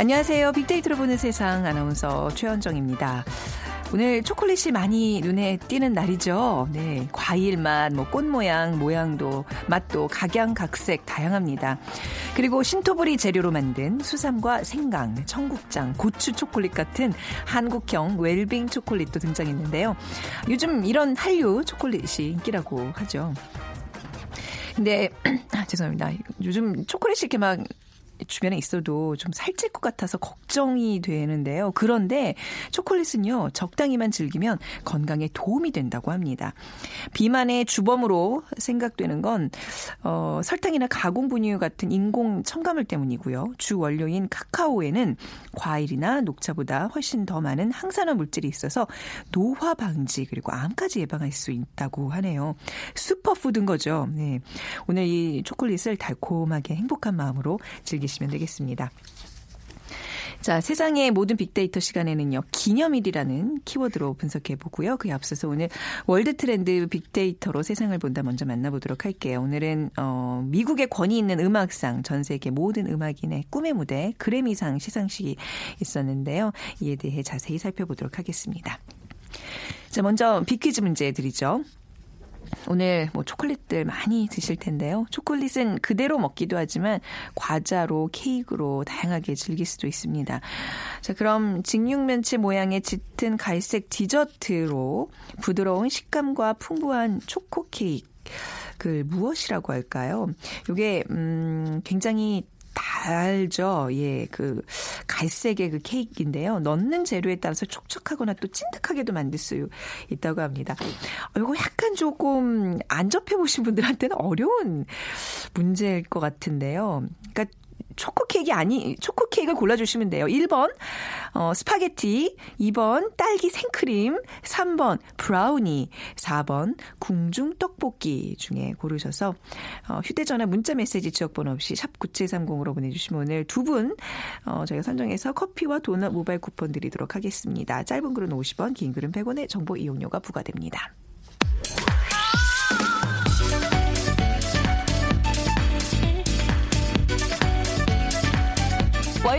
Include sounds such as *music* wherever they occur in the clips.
안녕하세요. 빅데이터로 보는 세상 아나운서 최현정입니다. 오늘 초콜릿이 많이 눈에 띄는 날이죠. 네. 과일 맛, 뭐 꽃 모양, 모양도, 맛도 각양각색 다양합니다. 그리고 신토부리 재료로 만든 수삼과 생강, 청국장, 고추 초콜릿 같은 한국형 웰빙 초콜릿도 등장했는데요. 요즘 이런 한류 초콜릿이 인기라고 하죠. 근데, *clears throat* 아, 죄송합니다. 요즘 초콜릿이 이렇게 막 주변에 있어도 좀 살찔 것 같아서 걱정이 되는데요. 그런데 초콜릿은요, 적당히만 즐기면 건강에 도움이 된다고 합니다. 비만의 주범으로 생각되는 건, 어, 설탕이나 가공 분유 같은 인공 첨가물 때문이고요. 주 원료인 카카오에는 과일이나 녹차보다 훨씬 더 많은 항산화 물질이 있어서 노화 방지 그리고 암까지 예방할 수 있다고 하네요. 슈퍼푸드인 거죠. 네. 오늘 이 초콜릿을 달콤하게 행복한 마음으로 즐겨 주시면 되겠습니다. 자, 세상의 모든 빅데이터 시간에는요, 기념일이라는 키워드로 분석해 보고요. 그에 앞서서 오늘 월드 트렌드 빅데이터로 세상을 본다 먼저 만나보도록 할게요. 오늘은, 어, 미국의 권위 있는 음악상, 전 세계 모든 음악인의 꿈의 무대, 그래미상 시상식이 있었는데요. 이에 대해 자세히 살펴보도록 하겠습니다. 자, 먼저 빅퀴즈 문제 드리죠. 오늘 뭐 초콜릿들 많이 드실 텐데요. 초콜릿은 그대로 먹기도 하지만 과자로 케이크로 다양하게 즐길 수도 있습니다. 자, 그럼 직육면체 모양의 짙은 갈색 디저트로 부드러운 식감과 풍부한 초코 케이크 그 무엇이라고 할까요? 요게 음 굉장히 달죠. 예, 그 갈색의 그 케이크인데요. 넣는 재료에 따라서 촉촉하거나 또 찐득하게도 만들 수 있다고 합니다. 어, 이거 약간 조금 안 접해 보신 분들한테는 어려운 문제일 것 같은데요. 그러니까 초코 케이크 아니 초코 케이크를 골라 주시면 돼요. 1번 어, 스파게티, 2번 딸기 생크림, 3번 브라우니, 4번 궁중 떡볶이 중에 고르셔서 어, 휴대 전화 문자 메시지 지역번호 없이 샵 9730으로 보내 주시면 오늘 두분 어, 저희가 선정해서 커피와 도넛 모바일 쿠폰 드리도록 하겠습니다. 짧은 글은 50원, 긴 글은 100원의 정보 이용료가 부과됩니다.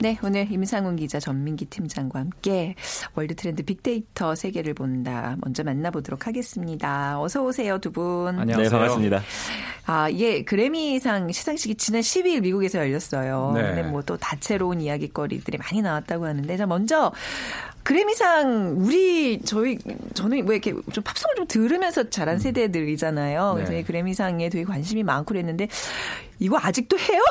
네, 오늘 임상훈 기자, 전민기 팀장과 함께 월드 트렌드 빅데이터 세계를 본다. 먼저 만나보도록 하겠습니다. 어서 오세요, 두 분. 안녕하세요. 네, 반갑습니다. 아, 이게 그래미상 시상식이 지난 12일 미국에서 열렸어요. 네. 근데 뭐 또 다채로운 이야기거리들이 많이 나왔다고 하는데, 자, 먼저 그래미상 우리 저희 저는 뭐 이렇게 좀 팝송을 좀 들으면서 자란 음. 세대들이잖아요. 그래서 네. 그래미상에 되게 관심이 많고 그랬는데 이거 아직도 해요?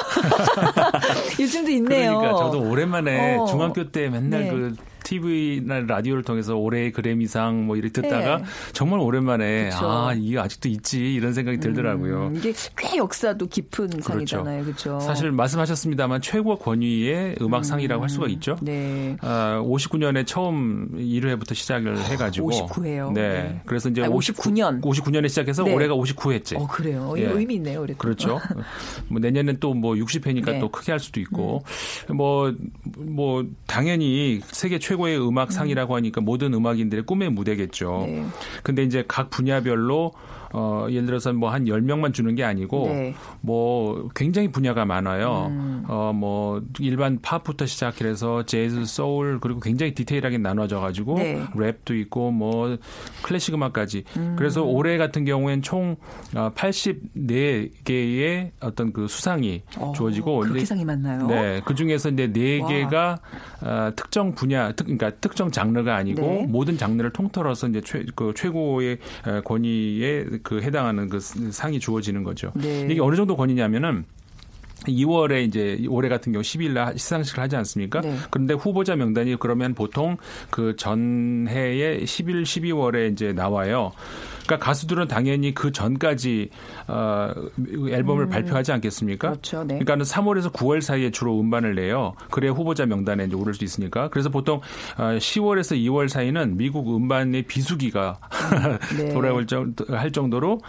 *laughs* 요즘도 있네요. 그러니까 저도 오랜만에 어. 중학교 때 맨날 네. 그 TV나 라디오를 통해서 올해의 그래미상 뭐 이렇게 듣다가 네. 정말 오랜만에 그렇죠. 아 이게 아직도 있지 이런 생각이 들더라고요. 음, 이게 꽤 역사도 깊은 그렇죠. 상이잖아요, 그렇죠. 사실 말씀하셨습니다만 최고 권위의 음악상이라고 음, 할 수가 있죠. 네. 아, 59년에 처음 1회부터 시작을 해가지고 59회요. 네. 네. 그래서 이제 아니, 59년 59년에 시작해서 네. 올해가 59회째. 어 그래요. 예. 의미 있네요, 그래도. 그렇죠. *laughs* 뭐 내년엔 또 뭐 60회니까 네. 또 크게 할 수도 있고 뭐뭐 음. 뭐 당연히 세계 최고 최고의 음악상이라고 하니까 모든 음악인들의 꿈의 무대겠죠. 네. 근데 이제 각 분야별로 어, 예를 들어서 뭐한 10명만 주는 게 아니고 네. 뭐 굉장히 분야가 많아요. 음. 어, 뭐 일반 팝부터 시작해서 재즈, 소울 그리고 굉장히 디테일하게 나눠져 가지고 네. 랩도 있고 뭐 클래식 음악까지. 음. 그래서 올해 같은 경우엔 총 84개의 어, 어떤 그 수상이 어, 주어지고 그렇게 상이 많나요? 네. 그중에서 이제 4개가 어, 특정 분야 특 그러니까 특정 장르가 아니고 네. 모든 장르를 통틀어서 이제 최, 그 최고의 권위의 그 해당하는 그 상이 주어지는 거죠. 네. 이게 어느 정도 권위냐면은 2월에 이제 올해 같은 경우 10일 날 시상식을 하지 않습니까? 네. 그런데 후보자 명단이 그러면 보통 그 전해의 10일, 12월에 이제 나와요. 그러니까 가수들은 당연히 그 전까지 어 앨범을 음. 발표하지 않겠습니까? 그렇죠. 네. 그러니까는 3월에서 9월 사이에 주로 음반을 내요. 그래야 후보자 명단에 이제 오를 수 있으니까. 그래서 보통 10월에서 어, 2월 사이는 미국 음반의 비수기가 *laughs* 네. 돌아올 정도 할 정도로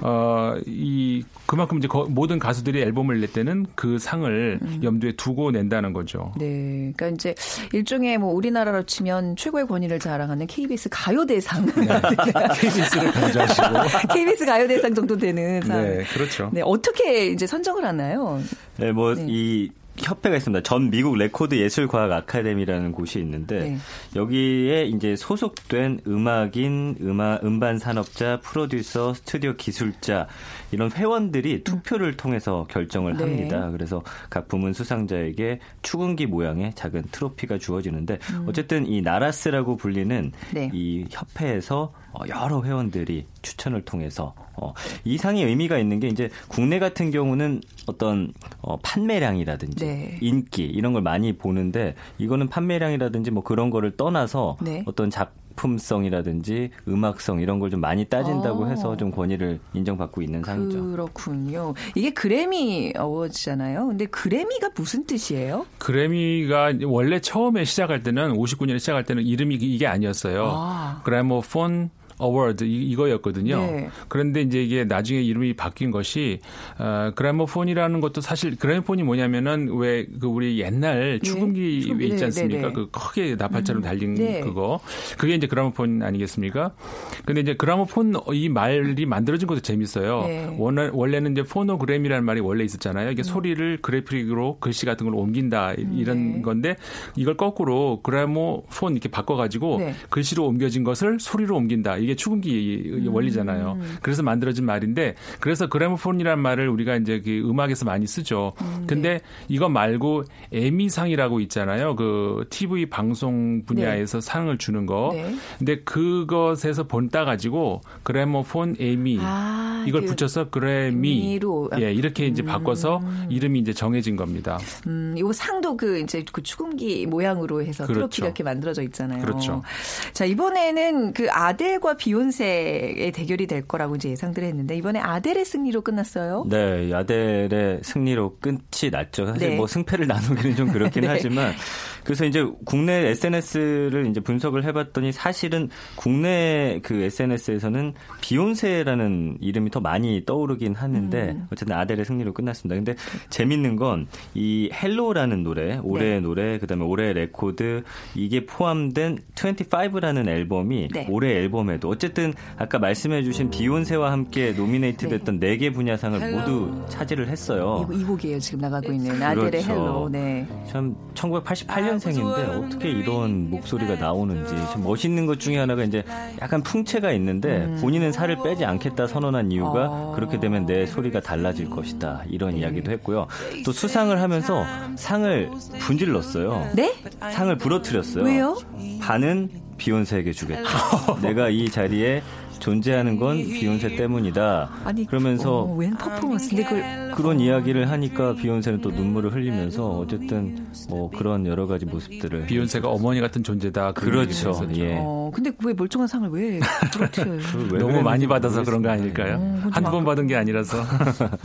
어, 이, 그만큼 이제 거, 모든 가수들이 앨범을 낼 때는 그 상을 음. 염두에 두고 낸다는 거죠. 네. 그러니까 이제 일종의 뭐 우리나라로 치면 최고의 권위를 자랑하는 KBS 가요 대상. 네. *laughs* KBS를 강조하시고. *laughs* KBS 가요 대상 정도 되는 상. 네, 그렇죠. 네, 어떻게 이제 선정을 하나요? 네, 뭐, 네. 이, 협회가 있습니다. 전 미국 레코드 예술과학 아카데미라는 곳이 있는데 네. 여기에 이제 소속된 음악인, 음악, 음반 산업자, 프로듀서, 스튜디오 기술자 이런 회원들이 투표를 통해서 결정을 네. 합니다. 그래서 각 부문 수상자에게 추궁기 모양의 작은 트로피가 주어지는데 음. 어쨌든 이 나라스라고 불리는 네. 이 협회에서 어, 여러 회원들이 추천을 통해서 어, 이 상이 의미가 있는 게 이제 국내 같은 경우는 어떤 어, 판매량이라든지 네. 인기 이런 걸 많이 보는데 이거는 판매량이라든지 뭐 그런 거를 떠나서 네. 어떤 작 작품성이라든지 음악성 이런 걸 좀 많이 따진다고 아. 해서 좀 권위를 인정받고 있는 상이죠. 그렇군요. 이게 그래미 어워즈잖아요. 근데 그래미가 무슨 뜻이에요? 그래미가 원래 처음에 시작할 때는 59년에 시작할 때는 이름이 이게 아니었어요. 아. Gramophone Award 이거였거든요. 네. 그런데 이제 이게 나중에 이름이 바뀐 것이 어, gramophone이라는 것도 사실 gramophone이 뭐냐면은 왜 그 우리 옛날 축음기 네. 있지 네, 않습니까? 네, 네, 그 크게 나팔처럼 음. 달린 네. 그거 그게 이제 그라모폰 아니겠습니까? 근데 이제 그라모폰 이 말이 만들어진 것도 재밌어요. 네. 원래 원래는 이제 포노그램이라는 말이 원래 있었잖아요. 이게 음. 소리를 그래픽으로 글씨 같은 걸 옮긴다 이런 건데 이걸 거꾸로 그라모폰 이렇게 바꿔가지고 글씨로 옮겨진 것을 소리로 옮긴다. 이게 축음기 음. 원리잖아요. 그래서 만들어진 말인데 그래서 그래모폰이라는 말을 우리가 이제 그 음악에서 많이 쓰죠. 음, 네. 근데 이거 말고 에미상이라고 있잖아요. 그 TV 방송 분야에서 네. 상을 주는 거. 네. 근데 그것에서 본따 가지고 그래모폰 에미 아, 이걸 그 붙여서 그래미 예 이렇게 이제 음. 바꿔서 이름이 이제 정해진 겁니다. 음, 이 상도 그 이제 그 축음기 모양으로 해서 그렇죠. 트로피가 이렇게 만들어져 있잖아요. 그렇죠. 자 이번에는 그 아델과 비욘세의 대결이 될 거라고 이제 예상들 했는데 이번에 아델의 승리로 끝났어요. 네, 아델의 승리로 끝이 났죠. 사실 네. 뭐 승패를 *laughs* 나누기는 좀 그렇긴 네. 하지만 그래서 이제 국내 SNS를 이제 분석을 해봤더니 사실은 국내 그 SNS에서는 비욘세라는 이름이 더 많이 떠오르긴 하는데 음. 어쨌든 아델의 승리로 끝났습니다. 근데 재밌는 건 이 Hello라는 노래, 올해의 네. 노래, 그다음에 올해의 레코드 이게 포함된 25라는 앨범이 네. 올해 앨범에도 어쨌든 아까 말씀해주신 비욘세와 함께 노미네이트 됐던 네개 분야상을 Hello. 모두 차지를 했어요. 이, 이 곡이에요 지금 나가고 있는 아델의 그렇죠. Hello. 네. 참 1988년 8년생인데 어떻게 이런 목소리가 나오는지 좀 멋있는 것 중에 하나가 이제 약간 풍채가 있는데 음. 본인은 살을 빼지 않겠다 선언한 이유가 어. 그렇게 되면 내 소리가 달라질 것이다 이런 네. 이야기도 했고요. 또 수상을 하면서 상을 분질렀어요. 네? 상을 부러뜨렸어요. 왜요? 반은 비욘세에게 주겠다. *laughs* 내가 이 자리에 존재하는 건 비욘세 때문이다. 아니, 그러면서 어, 웬 퍼포먼스인데 그걸 그런 이야기를 하니까 비욘세는 또 눈물을 흘리면서 어쨌든 뭐 그런 여러 가지 모습들을 비욘세가 어머니 같은 존재다. 그렇죠. 예. 어, 근데 왜 멀쩡한 상을 왜 그렇게 *laughs* 너무 많이 받아서 그런 거 아닐까요? 어, 한번 받은 게 아니라서.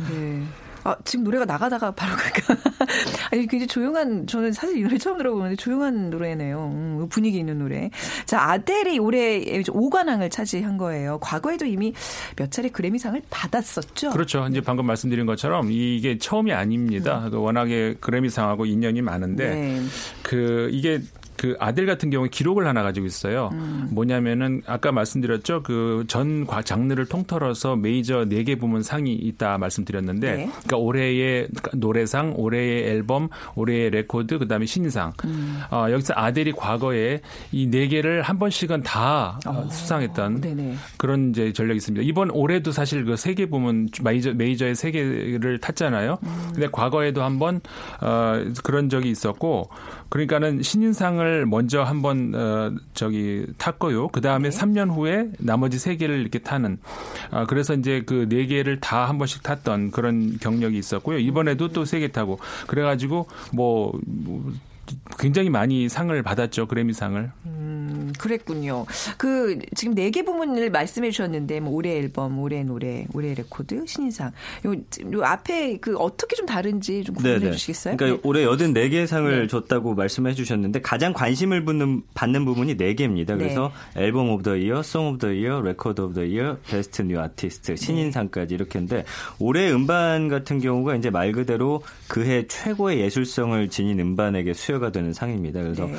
네. *laughs* 아, 지금 노래가 나가다가 바로 그까 *laughs* 아니, 굉장히 조용한, 저는 사실 이 노래 처음 들어보는데 조용한 노래네요. 음, 분위기 있는 노래. 자, 아델이 올해 5관왕을 차지한 거예요. 과거에도 이미 몇 차례 그래미상을 받았었죠. 그렇죠. 이제 방금 말씀드린 것처럼 이게 처음이 아닙니다. 네. 워낙에 그래미상하고 인연이 많은데 네. 그 이게 그 아델 같은 경우에 기록을 하나 가지고 있어요. 음. 뭐냐면은 아까 말씀드렸죠. 그 전 장르를 통틀어서 메이저 4개 부문 상이 있다 말씀드렸는데 네. 그러니까 올해의 노래상, 올해의 앨범, 올해의 레코드, 그다음에 신인상. 음. 어, 여기서 아델이 과거에 이 4개를 한 번씩은 다 어. 수상했던 네네. 그런 이제 전력이 있습니다. 이번 올해도 사실 그 3개 부문 메이저 메이저의 3개를 탔잖아요. 음. 근데 과거에도 한번 어, 그런 적이 있었고 그러니까는 신인상을 상을 먼저 한번 어, 저기 탔고요. 그 다음에 네. 3년 후에 나머지 세 개를 이렇게 타는. 아, 그래서 이제 그 네 개를 다 한 번씩 탔던 그런 경력이 있었고요. 이번에도 또 세 개 타고 그래가지고 뭐, 뭐 굉장히 많이 상을 받았죠 그래미상을. 음, 그랬군요. 그 지금 네 개 부문을 말씀해 주셨는데 뭐 올해 앨범, 올해 노래, 올해 레코드, 신인상. 요, 요 앞에 그 어떻게 좀 다른지 좀 구분해 네네. 주시겠어요? 그러니까 네. 올해 84개 상을 네. 줬다고 말씀해 주셨는데 가장 관심을 받는, 받는 부분이 네 개입니다. 그래서 네. Album of the Year, Song of the Year, Record of the Year, Best New Artist, 신인상까지 이렇게인데 올해 음반 같은 경우가 이제 말 그대로 그해 최고의 예술성을 지닌 음반에게 수여 가 되는 상입니다. 그래서 네.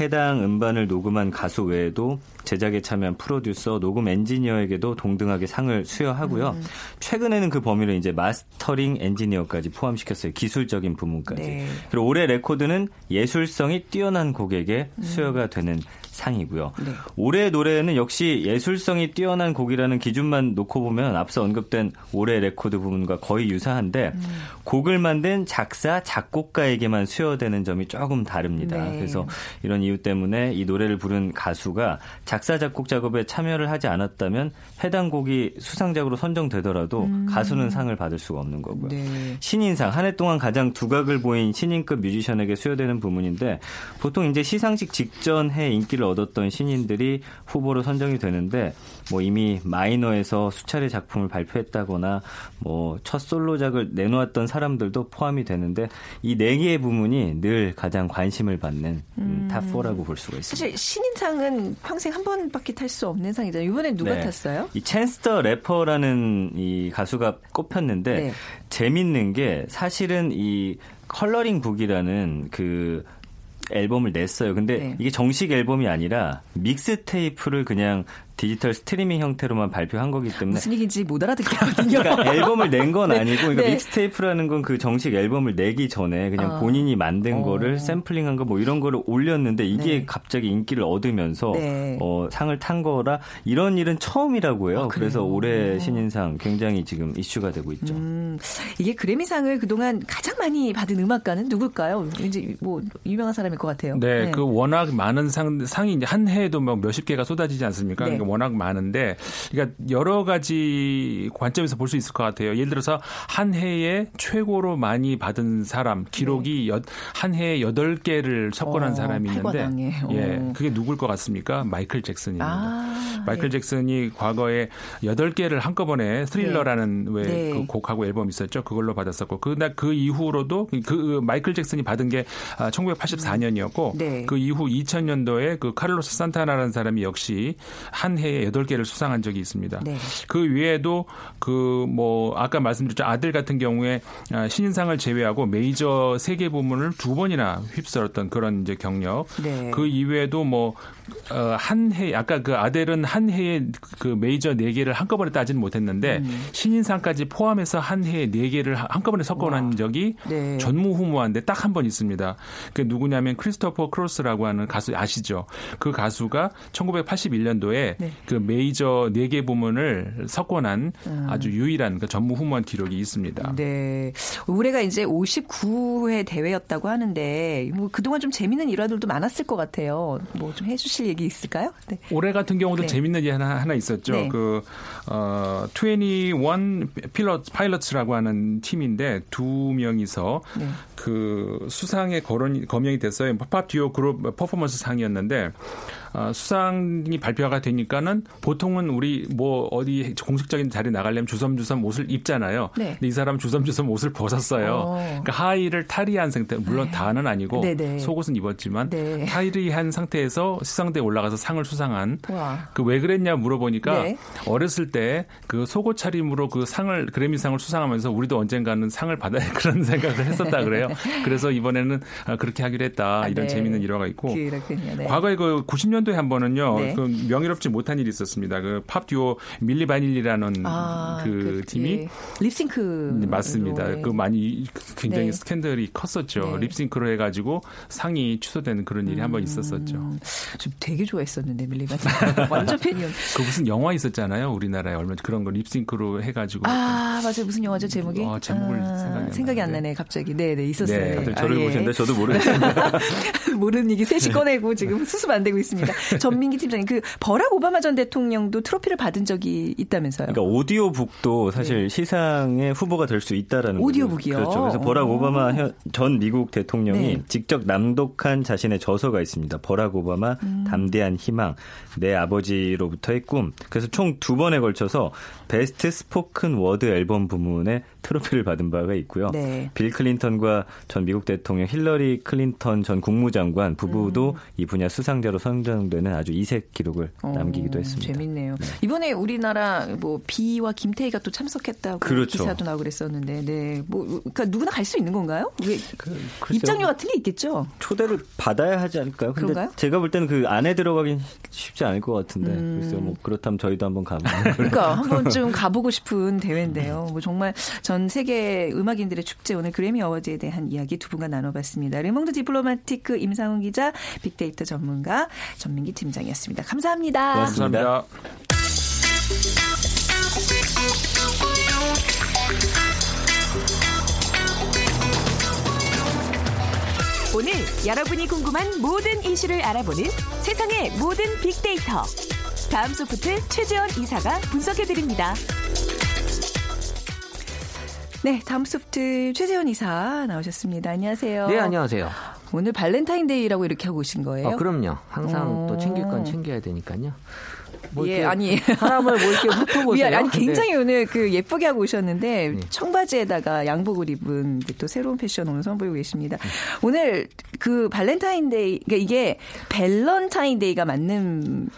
해당 음반을 녹음한 가수 외에도 제작에 참여한 프로듀서, 녹음 엔지니어에게도 동등하게 상을 수여하고요. 음. 최근에는 그 범위를 이제 mastering 엔지니어까지 포함시켰어요. 기술적인 부문까지. 네. 그리고 올해 레코드는 예술성이 뛰어난 곡에게 음. 수여가 되는 상이고요. 네. 올해 노래는 역시 예술성이 뛰어난 곡이라는 기준만 놓고 보면 앞서 언급된 올해 레코드 부분과 거의 유사한데 음. 곡을 만든 작사 작곡가에게만 수여되는 점이 조금 다릅니다. 네. 그래서 이런 이유 때문에 이 노래를 부른 가수가 작사 작곡 작업에 참여를 하지 않았다면 해당 곡이 수상작으로 선정되더라도 음. 가수는 상을 받을 수가 없는 거고요. 네. 신인상 한 해 동안 가장 두각을 보인 신인급 뮤지션에게 수여되는 부문인데 보통 이제 시상식 직전 해 인기를 얻었던 신인들이 후보로 선정이 되는데 뭐 이미 마이너에서 수차례 작품을 발표했다거나 뭐 첫 솔로작을 내놓았던 사람들도 포함이 되는데 이 네 개의 부문이 늘 가장 관심을 받는 음. top 4라고 볼 수가 있습니다. 사실 신인상은 평생 한 번밖에 탈 수 없는 상이잖아요. 이번엔 누가 네. 탔어요? 이 Chance the Rapper라는 이 가수가 꼽혔는데 네. 재밌는 게 사실은 이 Coloring Book이라는 그 앨범을 냈어요. 근데 네. 이게 정식 앨범이 아니라 mixtape를 그냥 디지털 스트리밍 형태로만 발표한 거기 때문에 무슨 얘기인지 못 알아듣겠거든요. 그러니까 앨범을 낸 건 *laughs* 아니고 그러니까 네. 믹스테이프라는 건 그 정식 앨범을 내기 전에 그냥 어. 본인이 만든 어. 거를 샘플링한 거 뭐 이런 거를 올렸는데 이게 네. 갑자기 인기를 얻으면서 네. 어, 상을 탄 거라 이런 일은 처음이라고 해요. 아, 그래서 올해 신인상 굉장히 지금 이슈가 되고 있죠. 음, 이게 그래미상을 그동안 가장 많이 받은 음악가는 누굴까요? 왠지 뭐 유명한 사람일 것 같아요. 네, 네. 그 워낙 많은 상 상이 이제 한 해에도 뭐 몇십 개가 쏟아지지 않습니까? 네. 그러니까 워낙 많은데 그러니까 여러 가지 관점에서 볼 수 있을 것 같아요. 예를 들어서 한 해에 최고로 많이 받은 사람 기록이 네. 한 해에 8개를 석권한 어, 사람이 있는데 예. 그게 누굴 것 같습니까? 마이클 잭슨입니다. 아, 마이클 예. 잭슨이 과거에 8개를 한꺼번에 스릴러라는 네. 왜그 네. 곡하고 앨범 있었죠. 그걸로 받았었고 그날 그 이후로도 그 마이클 잭슨이 받은 게 1984년이었고 네. 그 이후 2000년도에 그 카를로스 산타나라는 사람이 역시 한 해에 8개를 수상한 적이 있습니다. 네. 그 외에도 그 뭐 아까 말씀드렸죠 아들 같은 경우에 아, 신인상을 제외하고 메이저 세계 부문을 두 번이나 휩쓸었던 그런 이제 경력. 네. 그 이외에도 뭐 어, 한 해, 아까 그 아델은 한 해에 그 메이저 네 개를 한꺼번에 따지는 못했는데 음. 신인상까지 포함해서 한 해에 네 개를 한꺼번에 섞어놓은 적이 네. 전무후무한데 딱 한 번 있습니다. 그 누구냐면 크리스토퍼 크로스라고 하는 가수 아시죠? 그 가수가 1981년도에 네. 그 메이저 네 개 부문을 석권한 음. 아주 유일한 그 전무후무한 기록이 있습니다. 네. 올해가 이제 59회 대회였다고 하는데 뭐 그동안 좀 재밌는 일화들도 많았을 것 같아요. 뭐 좀 해주 실 얘기 있을까요? 네. 올해 같은 경우도 네. 재밌는 일 하나, 하나 있었죠. 네. 그, 어, 21 Pilot, Pilots라고 하는 팀인데 두 명이서 네. 그 수상에 거론, 거명이 됐어요. 팝 듀오 그룹 퍼포먼스 상이었는데 어, 수상이 발표가 되니까는 보통은 우리 뭐 어디 공식적인 자리 나가려면 주섬주섬 옷을 입잖아요. 네. 근데 이 사람 주섬주섬 옷을 벗었어요. 어. 그러니까 하의를 탈의한 상태, 물론 네. 다는 아니고 네네. 네. 속옷은 입었지만 네. 탈의한 상태에서 수상대에 올라가서 상을 수상한 그 왜 그랬냐 물어보니까 네. 어렸을 때 그 속옷 차림으로 그 상을 그래미상을 수상하면서 우리도 언젠가는 상을 받아야 그런 *laughs* 생각을 했었다 그래요. 그래서 이번에는 아, 그렇게 하기로 했다. 이런 네. 재미있는 일화가 있고 과거에 그 90년 2003년도에 한 번은요. 네. 그 명예롭지 못한 일이 있었습니다. 그 팝 듀오 밀리 바닐리라는 아, 그, 그, 팀이 예. 립싱크 네, 맞습니다. 네. 그 많이 굉장히 네. 스캔들이 컸었죠. 네. 립싱크로 해가지고 상이 취소되는 그런 일이 음, 한번 있었었죠. 좀 되게 좋아했었는데 밀리 바닐리 *laughs* 완전 팬이었. 그 무슨 영화 있었잖아요. 우리나라에 얼마 그런 거 립싱크로 해가지고 아 맞아요. 무슨 영화죠 제목이? 어, 제목을 아, 생각이, 안 나네 갑자기. 네네 있었어요. 네, 다들 저를 아, 예. 보시는데 저도 모르겠습니다. *laughs* 모르는 얘기 셋이 꺼내고 지금 수습 안 되고 있습니다. 전민기 팀장님, 그 버락 오바마 전 대통령도 트로피를 받은 적이 있다면서요? 그러니까 오디오북도 사실 네. 시상의 후보가 될 수 있다라는 오디오북이요. 그렇죠. 그래서 버락 오바마 전 미국 대통령이 네. 직접 낭독한 자신의 저서가 있습니다. 버락 오바마 음. 담대한 희망, 내 아버지로부터의 꿈. 그래서 총 두 번에 걸쳐서 Best Spoken Word Album 부문에 트로피를 받은 바가 있고요. 네. 빌 클린턴과 전 미국 대통령 힐러리 클린턴 전 국무장관 부부도 음. 이 분야 수상자로 선정 되는 아주 이색 기록을 어, 남기기도 했습니다. 재밌네요. 네. 이번에 우리나라 뭐 비와 김태희가 또 참석했다고 그렇죠. 기사도 나오고 그랬었는데, 네, 뭐 그러니까 누구나 갈 수 있는 건가요? 그, 입장료가 따로 있겠죠. 초대를 받아야 하지 않을까요? 근데 그런가요? 제가 볼 때는 그 안에 들어가긴 쉽지 않을 것 같은데, 음. 글쎄요, 뭐 그렇다면 저희도 한번 가보는 그러니까 한번 좀 가보고 싶은 대회인데요. 뭐 정말 전 세계 음악인들의 축제 오늘 그래미 어워즈에 대한 이야기 두 분과 나눠봤습니다. 르몽드 디플로마티크 임상훈 기자, 빅데이터 전문가 전민기 팀장이었습니다. 감사합니다. 고맙습니다. 감사합니다. 오늘 여러분이 궁금한 모든 이슈를 알아보는 세상의 모든 빅데이터. 다음 소프트 최재원 이사가 분석해드립니다. 네, 다음 소프트 최재원 이사 나오셨습니다. 안녕하세요. 네, 안녕하세요. 오늘 발렌타인데이라고 이렇게 하고 오신 거예요? 아, 그럼요. 항상 오. 또 챙길 건 챙겨야 되니까요. 뭐 예, 아니 사람을 뭐 이렇게 *laughs* 훑어보세요. 아니 굉장히 네. 오늘 그 예쁘게 하고 오셨는데 네. 청바지에다가 양복을 입은 또 새로운 패션 오늘 선보이고 계십니다. 네. 오늘 그 발렌타인데이 그러니까 이게 밸런타인데이가 맞는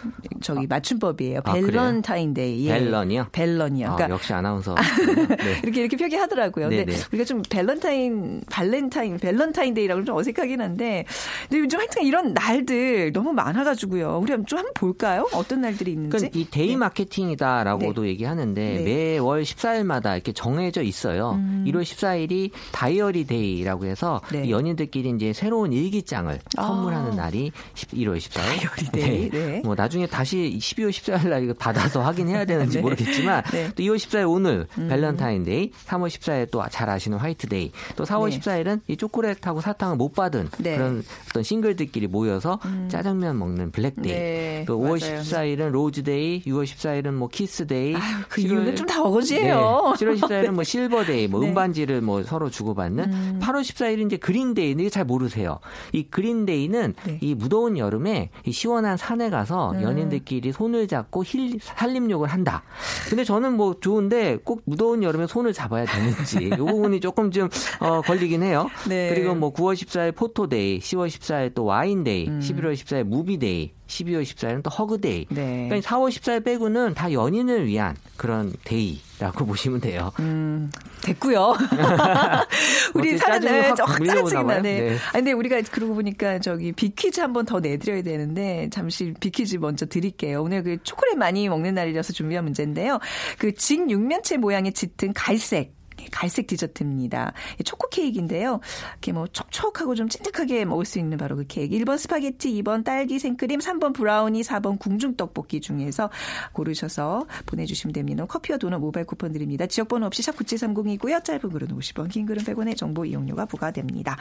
저기 맞춤법이에요. 아, 밸런타인데이. 예. 밸런이요? 밸런이요. 아, 그러니까 역시 아나운서. *laughs* 네. 이렇게 이렇게 표기하더라고요. 근데 네, 네. 우리가 좀 밸런타인 발렌타인 밸런타인데이라고 좀 어색하긴 한데 근데 요즘 하여튼 이런 날들 너무 많아가지고요. 우리 좀 한번 볼까요? 어떤 날들이 있는지. 그러니까 이 day 네. 마케팅이다라고도 네. 얘기하는데 네. 매월 14일마다 이렇게 정해져 있어요. 음. 1월 14일이 다이어리 데이라고 해서 네. 연인들끼리 이제 새로운 일기장을 아. 선물하는 날이 1월 14일. 다이어리 데이. 네. 뭐 나중에 다시 12월 14일 날 이거 받아서 확인해야 되는지 *laughs* 네. 모르겠지만 또 2월 14일 오늘 음. 밸런타인 데이, 3월 14일 또 잘 아시는 화이트 데이, 또 4월 14일은 이 초콜릿하고 사탕을 못 받은 그런 어떤 싱글들끼리 모여서 음. 짜장면 먹는 블랙 데이. 또 5월 맞아요. 14일은 로즈데이, 6월 14일은 뭐 키스데이. 그 이유는 좀 다 어거지예요. 네. 7월 14일은 뭐 *laughs* 실버데이, 뭐 네. 은반지를 뭐 서로 주고받는. 음. 8월 14일은 이제 그린데이. 이게 잘 모르세요. 이 그린데이는 네. 이 무더운 여름에 이 시원한 산에 가서 음. 연인들끼리 손을 잡고 힐, 삼림욕을 한다. 근데 저는 뭐 좋은데 꼭 무더운 여름에 손을 잡아야 되는지 *laughs* 이 부분이 조금 좀 어, 걸리긴 해요. 네. 그리고 뭐 9월 14일 포토데이, 10월 14일 또 와인데이, 음. 11월 14일 무비데이, 12월 14일은 또 허그데이. 네. 그러니까 4월 14일 빼고는 다 연인을 위한 그런 day 라고 *laughs* 보시면 돼요. 음, 됐고요. *laughs* 우리 사는 날 짜증이 나네. 네. 아 근데 우리가 그러고 보니까 저기 비퀴즈 한번 더 내드려야 되는데 잠시 비퀴즈 먼저 드릴게요. 오늘 그 초콜릿 많이 먹는 날이라서 준비한 문제인데요. 그 직육면체 모양의 짙은 갈색 갈색 디저트입니다. 초코 케이크인데요. 이렇게 뭐 촉촉하고 좀 찐득하게 먹을 수 있는 바로 그 케이크. 1번 스파게티, 2번 딸기 생크림, 3번 브라우니, 4번 궁중 떡볶이 중에서 고르셔서 보내주시면 됩니다. 커피와 도넛 모바일 쿠폰 드립니다. 지역번호 없이 샵 9730이고요. 짧은 글은 50원, 긴 글은 100원의 정보 이용료가 부과됩니다.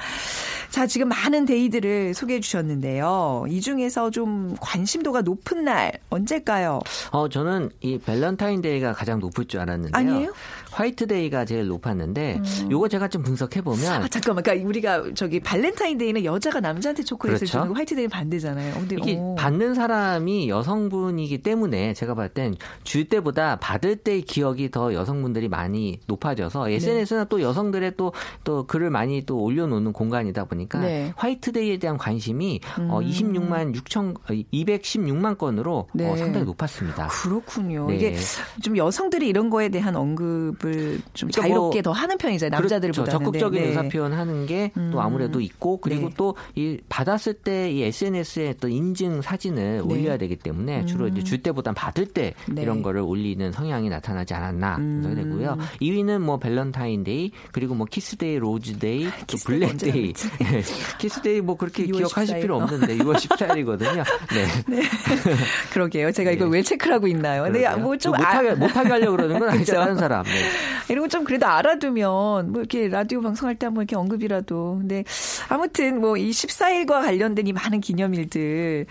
자, 지금 많은 day들을 소개해 주셨는데요. 이 중에서 좀 관심도가 높은 날 언제일까요? 어, 저는 이 밸런타인데이가 가장 높을 줄 알았는데요. 아니에요? 화이트데이가 제일 높았는데 음. 요거 제가 좀 분석해 보면 아, 잠깐만 그러니까 우리가 저기 발렌타인데이는 여자가 남자한테 초콜릿을 그렇죠? 주는 화이트데이는 반대잖아요. 근데 이게 오. 받는 사람이 여성분이기 때문에 제가 봤을 땐 줄 때보다 받을 때의 기억이 더 여성분들이 많이 높아져서 SNS나 네. 또 여성들의 또 또 글을 많이 또 올려놓는 공간이다 보니까 네. 화이트데이에 대한 관심이 어, 음. 어, 26만 6천 216만 건으로 어, 네. 어, 상당히 높았습니다. 그렇군요. 네. 이게 좀 여성들이 이런 거에 대한 언급 을 좀 그러니까 자유롭게 더 하는 편이잖아요. 남자들보다 그렇죠. 적극적인 네. 의사 표현하는 게또 음. 아무래도 있고 그리고 네. 또이 받았을 때 이 SNS에 또 인증 사진을 네. 올려야 되기 때문에 주로 이제 줄 때보단 받을 때 네. 이런 거를 올리는 성향이 나타나지 않았나 음. 되고요. 2위는 뭐 밸런타인데이 그리고 뭐 키스데이, 로즈데이, 또 블랙데이. 키스데이 뭐 그렇게 기억하실 필요 없는데 6월 14일이거든요. 네. 네. *laughs* 그러게요. 제가 이걸 왜 체크를 하고 있나요? 네, 뭐좀 못하게 아... 못하게 하려고 그러는 건 아니죠. 다른 사람. 네. 이런 거 좀 그래도 알아두면 뭐 이렇게 라디오 방송할 때 한번 이렇게 언급이라도. 근데 아무튼 뭐 이 14일과 관련된 이 많은 기념일들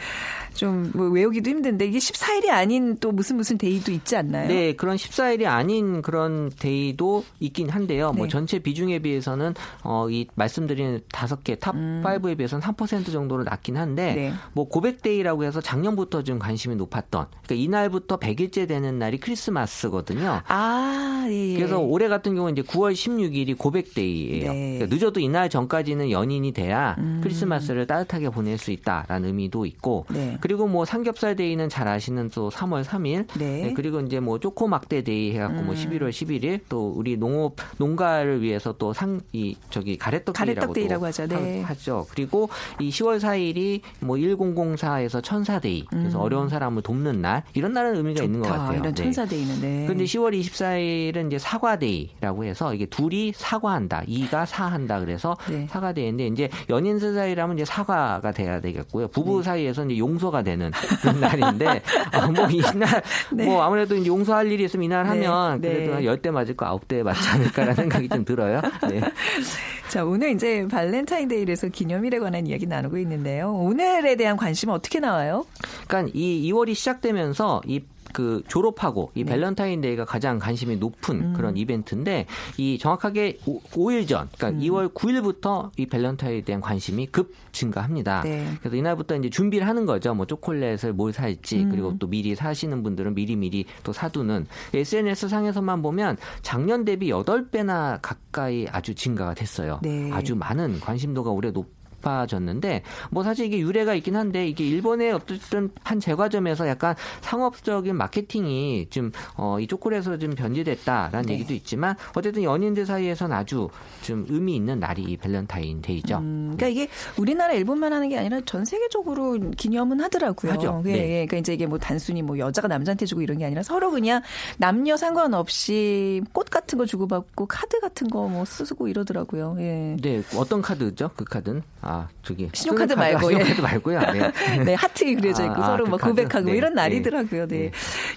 좀 뭐 외우기도 힘든데 이게 14일이 아닌 또 무슨 무슨 데이도 있지 않나요? 네, 그런 14일이 아닌 그런 데이도 있긴 한데요. 뭐 네. 뭐 전체 비중에 비해서는 어, 이 말씀드린 다섯 개 top 음. 5에 비해서는 3% 정도로 낮긴 한데 네. 뭐 고백데이라고 해서 작년부터 좀 관심이 높았던 그러니까 이날부터 100일째 되는 날이 크리스마스거든요. 아, 예. 예. 그래서 올해 같은 경우는 이제 9월 16일이 고백데이예요. 네. 그러니까 늦어도 이날 전까지는 연인이 돼야 음. 크리스마스를 따뜻하게 보낼 수 있다라는 의미도 있고 네. 그리고 뭐 삼겹살 데이는 잘 아시는 또 3월 3일. 네. 네. 그리고 이제 뭐 초코 막대 데이 해갖고 뭐 음. 뭐 11월 11일 또 우리 농업 농가를 위해서 또 상 이 저기 가래떡 가래떡 데이라고 하죠. 네. 하죠. 그리고 이 10월 4일이 뭐 1004에서 천사 데이. 그래서 음. 어려운 사람을 돕는 날 이런 날은 의미가 좋다. 있는 것 같아요. 이런 네. 천사 데이는. 네. 근데 10월 24일은 이제 사과 데이라고 해서 이게 둘이 사과한다. 이가 사한다. 그래서 네. 사과 데이인데 이제 연인 사이라면 이제 사과가 돼야 되겠고요. 부부 네. 사이에서 이제 용서가 용서가 되는 그런 *laughs* 날인데 어, 뭐 이날 네. 뭐 아무래도 이제 용서할 일이 있으면 이날 네. 하면 네. 그래도 한 10대 맞을 거 9대 맞지 않을까라는 *laughs* 생각이 좀 들어요. 네. *laughs* 자, 오늘 이제 발렌타인데이에서 기념일에 관한 이야기 나누고 있는데요. 오늘에 대한 관심은 어떻게 나와요? 그러니까 이 2월이 시작되면서 이 그 졸업하고 이 네. 밸런타인데이가 가장 관심이 높은 음. 그런 이벤트인데 이 정확하게 5, 일 전, 그러니까 음. 2월 9일부터 이 밸런타인에 대한 관심이 급 증가합니다. 네. 그래서 이날부터 이제 준비를 하는 거죠. 뭐 초콜릿을 뭘 살지 음. 그리고 또 미리 사시는 분들은 미리 미리 또 사두는 SNS 상에서만 보면 작년 대비 8배나 가까이 아주 증가가 됐어요. 네. 아주 많은 관심도가 올해 높 높아졌는데 뭐 사실 이게 유래가 있긴 한데 이게 일본의 어쨌든 한 제과점에서 약간 상업적인 마케팅이 좀 어, 이 초콜릿으로 좀 변질됐다라는 네. 얘기도 있지만 어쨌든 연인들 사이에선 아주 좀 의미 있는 날이 이 밸런타인 데이죠. 음, 그러니까 이게 우리나라 일본만 하는 게 아니라 전 세계적으로 기념은 하더라고요. 하죠. 예, 네. 예, 그러니까 이제 이게 뭐 단순히 뭐 여자가 남자한테 주고 이런 게 아니라 서로 그냥 남녀 상관없이 꽃 같은 거 주고받고 카드 같은 거 뭐 쓰고 이러더라고요. 예. 네, 어떤 카드죠? 그 카드는? 아, 저기 신용카드 말고 신용카드 예. 말고요. 네. *laughs* 네, 하트 그려져 있고 아, 서로 아, 그막 고백하고 네. 이런 날이더라고요. 네. 네.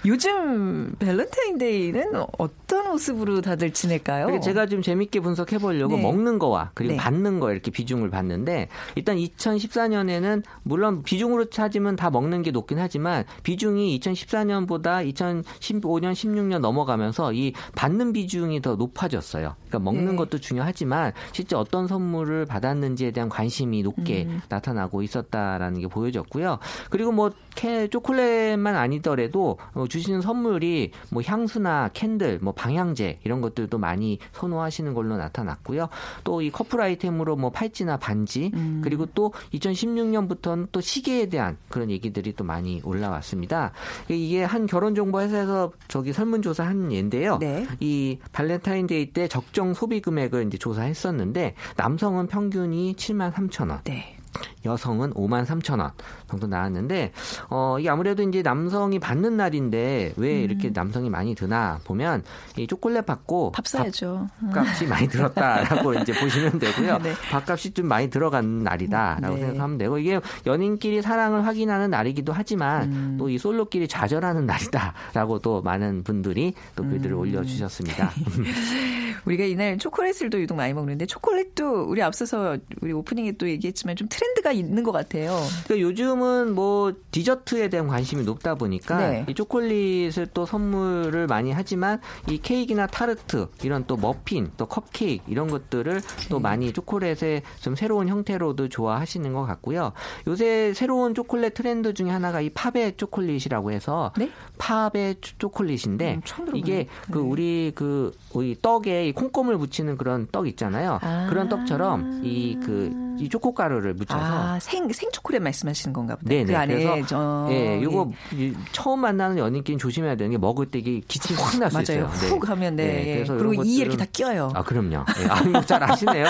요즘 밸런타인데이는 어떤 모습으로 다들 지낼까요? 제가 좀 재밌게 분석해 보려고 네. 먹는 거와 그리고 네. 받는 거 이렇게 비중을 봤는데 일단 2014년에는 물론 비중으로 찾으면 다 먹는 게 높긴 하지만 비중이 2014년보다 2015년, 16년 넘어가면서 이 받는 비중이 더 높아졌어요. 그러니까 먹는 네. 것도 중요하지만 실제 어떤 선물을 받았는지에 대한 관심 이 높게 음. 나타나고 있었다라는 게 보여졌고요. 그리고 뭐 캐, 초콜릿만 아니더라도 어, 주시는 선물이 뭐 향수나 캔들, 뭐 방향제 이런 것들도 많이 선호하시는 걸로 나타났고요. 또 이 커플 아이템으로 뭐 팔찌나 반지 음. 그리고 또 2016년부터는 또 시계에 대한 그런 얘기들이 또 많이 올라왔습니다. 이게 한 결혼 정보 회사에서 저기 설문조사 한 예인데요. 네. 이 발렌타인데이 때 적정 소비 금액을 이제 조사했었는데 남성은 평균이 7만 3천 원. 네. 여성은 5만 3천 원 정도 나왔는데 어 이게 아무래도 이제 남성이 받는 날인데 왜 음. 이렇게 남성이 많이 드나 보면 이 초콜릿 받고 밥 사야죠. 밥값이 많이 들었다라고 *laughs* 이제 보시면 되고요. 네. 밥값이 좀 많이 들어간 날이다라고 네. 생각하면 되고 이게 연인끼리 사랑을 확인하는 날이기도 하지만 음. 또이 솔로끼리 좌절하는 날이다라고 또 많은 분들이 또 글들을 음. 올려주셨습니다. *laughs* 우리가 이날 초콜릿을 또 유독 많이 먹는데 초콜릿도 우리 앞서서 우리 오프닝에 또 얘기했지만 좀 트렌드가 있는 것 같아요. 그러니까 요즘은 뭐 디저트에 대한 관심이 높다 보니까 네. 이 초콜릿을 또 선물을 많이 하지만 이 케이크나 타르트 이런 또 머핀 또 컵케이크 이런 것들을 또 네. 많이 초콜릿의 좀 새로운 형태로도 좋아하시는 것 같고요. 요새 새로운 초콜릿 트렌드 중에 하나가 이 팝의 초콜릿이라고 해서 네? 팝의 초콜릿인데 음, 이게 그 네. 우리 그 우리 떡에 콩고물 붙이는 그런 떡 있잖아요. 아~ 그런 떡처럼 이 그이 초코 가루를 묻혀 서 아, 생, 생 초콜릿 말씀하시는 건가 보다. 네네. 그 안에 저, 예, 이거 예. 처음 만나는 연인끼리 조심해야 되는 게 먹을 때 이게 기침이 확 날 수 있어요. 네. 훅 하면 네. 네. 그래서 그리고 이에 이렇게 다 끼어요. 아, 그럼요. 예. 아, 잘 아시네요.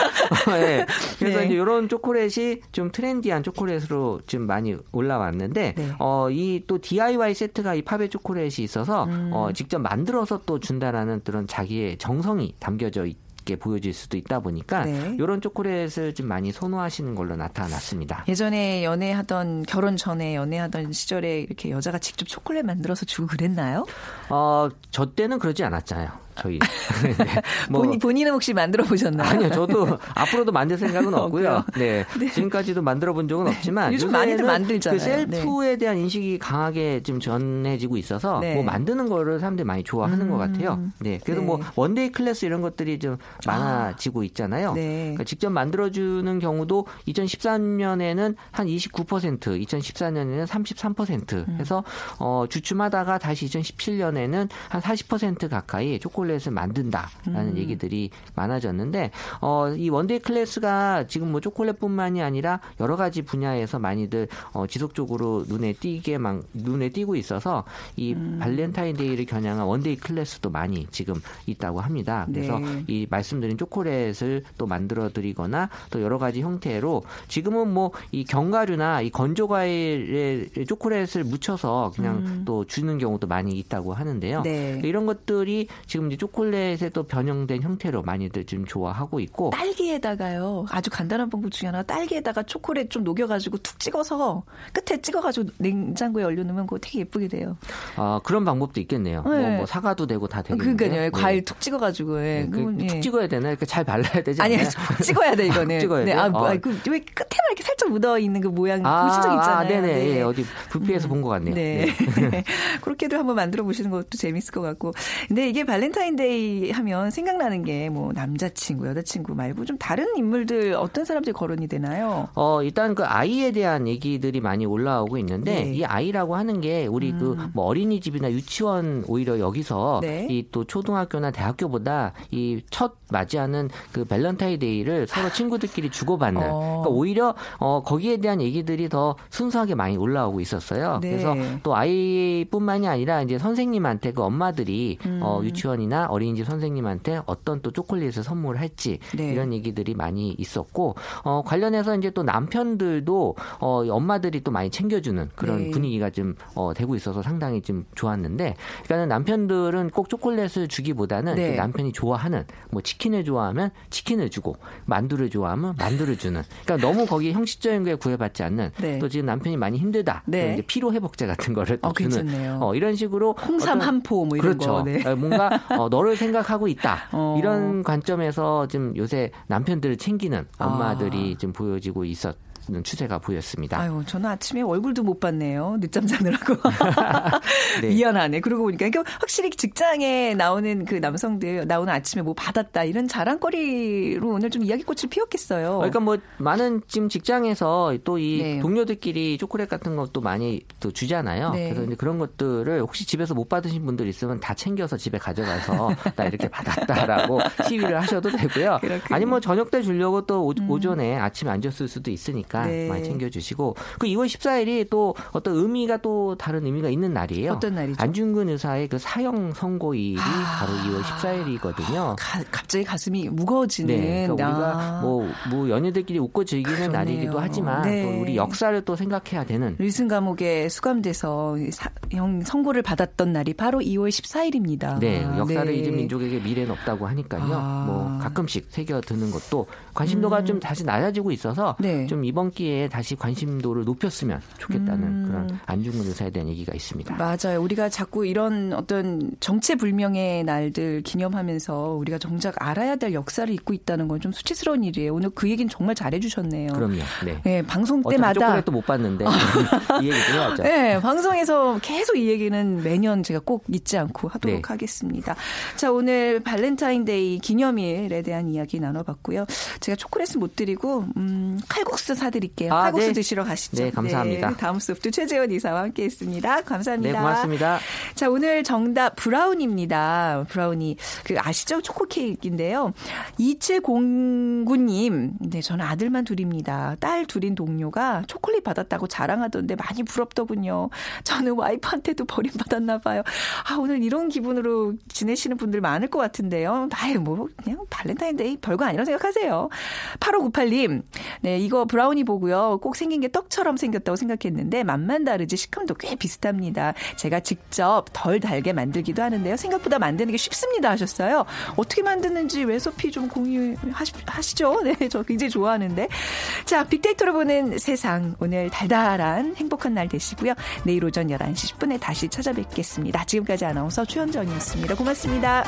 네. *laughs* 그래서 네. 이제 이런 초콜릿이 좀 트렌디한 초콜릿으로 좀 많이 올라왔는데 네. 어, 이 또 DIY 세트가 이 파베 초콜릿이 있어서 음. 어, 직접 만들어서 또 준다라는 그런 자기의 정성이 담겨져 있 있게 보여질 수도 있다 보니까 네. 이런 초콜릿을 좀 많이 선호하시는 걸로 나타났습니다. 예전에 연애하던 결혼 전에 연애하던 시절에 이렇게 여자가 직접 초콜릿 만들어서 주고 그랬나요? 어, 저 때는 그러지 않았잖아요. 저희. 네. *laughs* 뭐, 본인, 본인은 혹시 만들어 보셨나요? 아니요, 저도 앞으로도 만들 생각은 *laughs* 없고요. 네. 네. 지금까지도 만들어 본 적은 없지만 요즘 많이들 만들잖아요. 그 셀프에 네. 대한 인식이 강하게 좀 전해지고 있어서 네. 뭐 만드는 거를 사람들이 많이 좋아하는 음. 것 같아요. 네. 그래서 네. 뭐 one-day class 이런 것들이 좀 많아지고 있잖아요. 네. 그러니까 직접 만들어 주는 경우도 2013년에는 한 29%, 2014년에는 33% 음. 해서 어 주춤하다가 다시 2017년에는 한 40% 가까이 초콜릿 초콜릿을 만든다라는 음. 얘기들이 많아졌는데 어, 이 one-day class가 지금 뭐 초콜릿뿐만이 아니라 여러 가지 분야에서 많이들 어, 지속적으로 눈에 띄게 막 눈에 띄고 있어서 이 음. 발렌타인데이를 겨냥한 one-day class도 많이 지금 있다고 합니다. 그래서 네. 이 말씀드린 초콜릿을 또 만들어 드리거나 또 여러 가지 형태로 지금은 뭐 이 견과류나 이 건조 과일에 초콜릿을 묻혀서 그냥 음. 또 주는 경우도 많이 있다고 하는데요. 네. 이런 것들이 지금 이제 초콜릿에 또 변형된 형태로 많이들 지금 좋아하고 있고 딸기에다가요. 아주 간단한 방법 중에 하나가 딸기에다가 초콜릿 좀 녹여가지고 툭 찍어서 끝에 찍어가지고 냉장고에 얼려놓으면 그거 되게 예쁘게 돼요. 아 그런 방법도 있겠네요. 뭐, 네. 뭐, 뭐, 사과도 되고 다 되겠네요. 그러니까요. 네. 과일 툭 찍어가지고 예. 그, 툭 예. 찍어야 되나? 이렇게 잘 발라야 되지 않나요? 아니 찍어야 돼 이거는. *laughs* 찍어야 네. 아, 뭐, 아, 그, 왜 끝에만 이렇게 살짝 묻어 있는 그 모양 아, 보신 적 있잖아요. 아, 네네. 네. 예, 어디 뷔페에서 음. 본것 같네요. 네. 네. *laughs* 그렇게도 한번 만들어 보시는 것도 재밌을 것 같고. 근데 이게 발렌타인 데이 하면 생각나는 게 뭐 남자친구, 여자친구 말고 좀 다른 인물들 어떤 사람들이 거론이 되나요? 어, 일단 그 아이에 대한 얘기들이 많이 올라오고 있는데 네. 이 아이라고 하는 게 우리 그 음. 그뭐 어린이집이나 유치원 오히려 여기서 네. 이또 초등학교나 대학교보다 이 첫 맞이하는 그 밸런타인데이를 서로 친구들끼리 주고받는 어. 그러니까 오히려 어 거기에 대한 얘기들이 더 순수하게 많이 올라오고 있었어요. 네. 그래서 또 아이뿐만이 아니라 이제 선생님한테 그 엄마들이 음. 어 유치원이나 어린이집 선생님한테 어떤 또 초콜릿을 선물할지 네. 이런 얘기들이 많이 있었고 어 관련해서 이제 또 남편들도 어 엄마들이 또 많이 챙겨주는 그런 네. 분위기가 좀 어, 되고 있어서 상당히 좀 좋았는데 그러니까 남편들은 꼭 초콜릿을 주기보다는 네. 그 남편이 좋아하는 뭐 치킨을 좋아하면 치킨을 주고 만두를 좋아하면 만두를 주는 그러니까 너무 거기 형식적인 거에 구애받지 않는 네. 또 지금 남편이 많이 힘들다 네. 이제 피로 회복제 같은 거를 또 어, 주는 어, 이런 식으로 홍삼 한 포 뭐 이런 그렇죠. 거 네. 어, 뭔가 어, 너를 생각하고 있다 어. 이런 관점에서 지금 요새 남편들을 챙기는 엄마들이 아. 좀 보여지고 있었. 추세가 보였습니다. 아유, 저는 아침에 얼굴도 못 봤네요. 늦잠 자느라고. *laughs* 네. 미안하네. 그러고 보니까 그러니까 확실히 직장에 나오는 그 남성들 나오는 아침에 뭐 받았다 이런 자랑거리로 오늘 좀 이야기꽃을 피웠겠어요. 그러니까 뭐 많은 지금 직장에서 또이 네. 동료들끼리 초콜릿 같은 것도 많이 또 주잖아요. 네. 그래서 이제 그런 것들을 혹시 집에서 못 받으신 분들 있으면 다 챙겨서 집에 가져가서 *laughs* 나 이렇게 받았다라고 *laughs* 시위를 하셔도 되고요. 아니면 뭐 저녁 때 주려고 또 오, 음. 전에 아침에 안 줬을 수도 있으니까. 테니까 네. 많이 챙겨주시고 그 2월 14일이 또 어떤 의미가 또 다른 의미가 있는 날이에요. 어떤 날이죠? 안중근 의사의 그 사형 선고일이 아. 바로 2월 14일이거든요. 가, 갑자기 가슴이 무거워지는. 네, 그러니까 우리가 뭐, 뭐 연예들끼리 웃고 즐기는 그러네요. 날이기도 하지만 네. 또 우리 역사를 또 생각해야 되는. 윌슨 감옥에 수감돼서 사 형 선고를 받았던 날이 바로 2월 14일입니다. 네, 역사를 네. 잊은 민족에게 미래는 없다고 하니까요. 아. 뭐 가끔씩 새겨드는 것도 관심도가 음. 좀 다시 낮아지고 있어서 네. 좀 이번 기회에 다시 관심도를 높였으면 좋겠다는 음. 그런 안중근 의사에 대한 얘기가 있습니다. 맞아요. 우리가 자꾸 이런 어떤 정체불명의 날들 기념하면서 우리가 정작 알아야 될 역사를 잊고 있다는 건 좀 수치스러운 일이에요. 오늘 그 얘기는 정말 잘해주셨네요. 그럼요. 네. 네 방송 때마다 또못 봤는데 *laughs* 이 얘기 좀 해야죠. 네, 방송에서 계속 이 얘기는 매년 제가 꼭 잊지 않고 하도록 네. 하겠습니다. 자, 오늘 발렌타인데이 기념일에 대한 이야기 나눠봤고요. 제가 초콜릿은 못 드리고 음, 칼국수 사 사드릴게요. 아, 칼국수 네. 드시러 가시죠. 네, 감사합니다. 네, 다음 소프트 최재원 이사와 함께했습니다. 감사합니다. 네, 고맙습니다. 자, 오늘 정답 브라운입니다. 브라우니 그 아시죠? 초코 케이크인데요. 2709님, 네, 저는 아들만 둘입니다. 딸 둘인 동료가 초콜릿 받았다고 자랑하던데 많이 부럽더군요. 저는 와이프한테도 버림받았나 봐요. 아, 오늘 이런 기분으로 지내시는 분들 많을 것 같은데요. 아유, 뭐, 그냥 발렌타인데이 별거 아니라고 생각하세요. 8598님, 네, 이거 브라우니 보고요. 꼭 생긴 게 떡처럼 생겼다고 생각했는데 맛만 다르지 식감도 꽤 비슷합니다. 제가 직접 덜 달게 만들기도 하는데요. 생각보다 만드는 게 쉽습니다 하셨어요. 어떻게 만드는지 레시피 좀 공유하시죠. *laughs* 네, 저 굉장히 좋아하는데. 자, 빅데이터로 보는 세상. 오늘 달달한 행복한 날 되시고요. 내일 오전 11시 10분에 다시 찾아뵙겠습니다. 지금까지 아나운서 최현정이었습니다. 고맙습니다.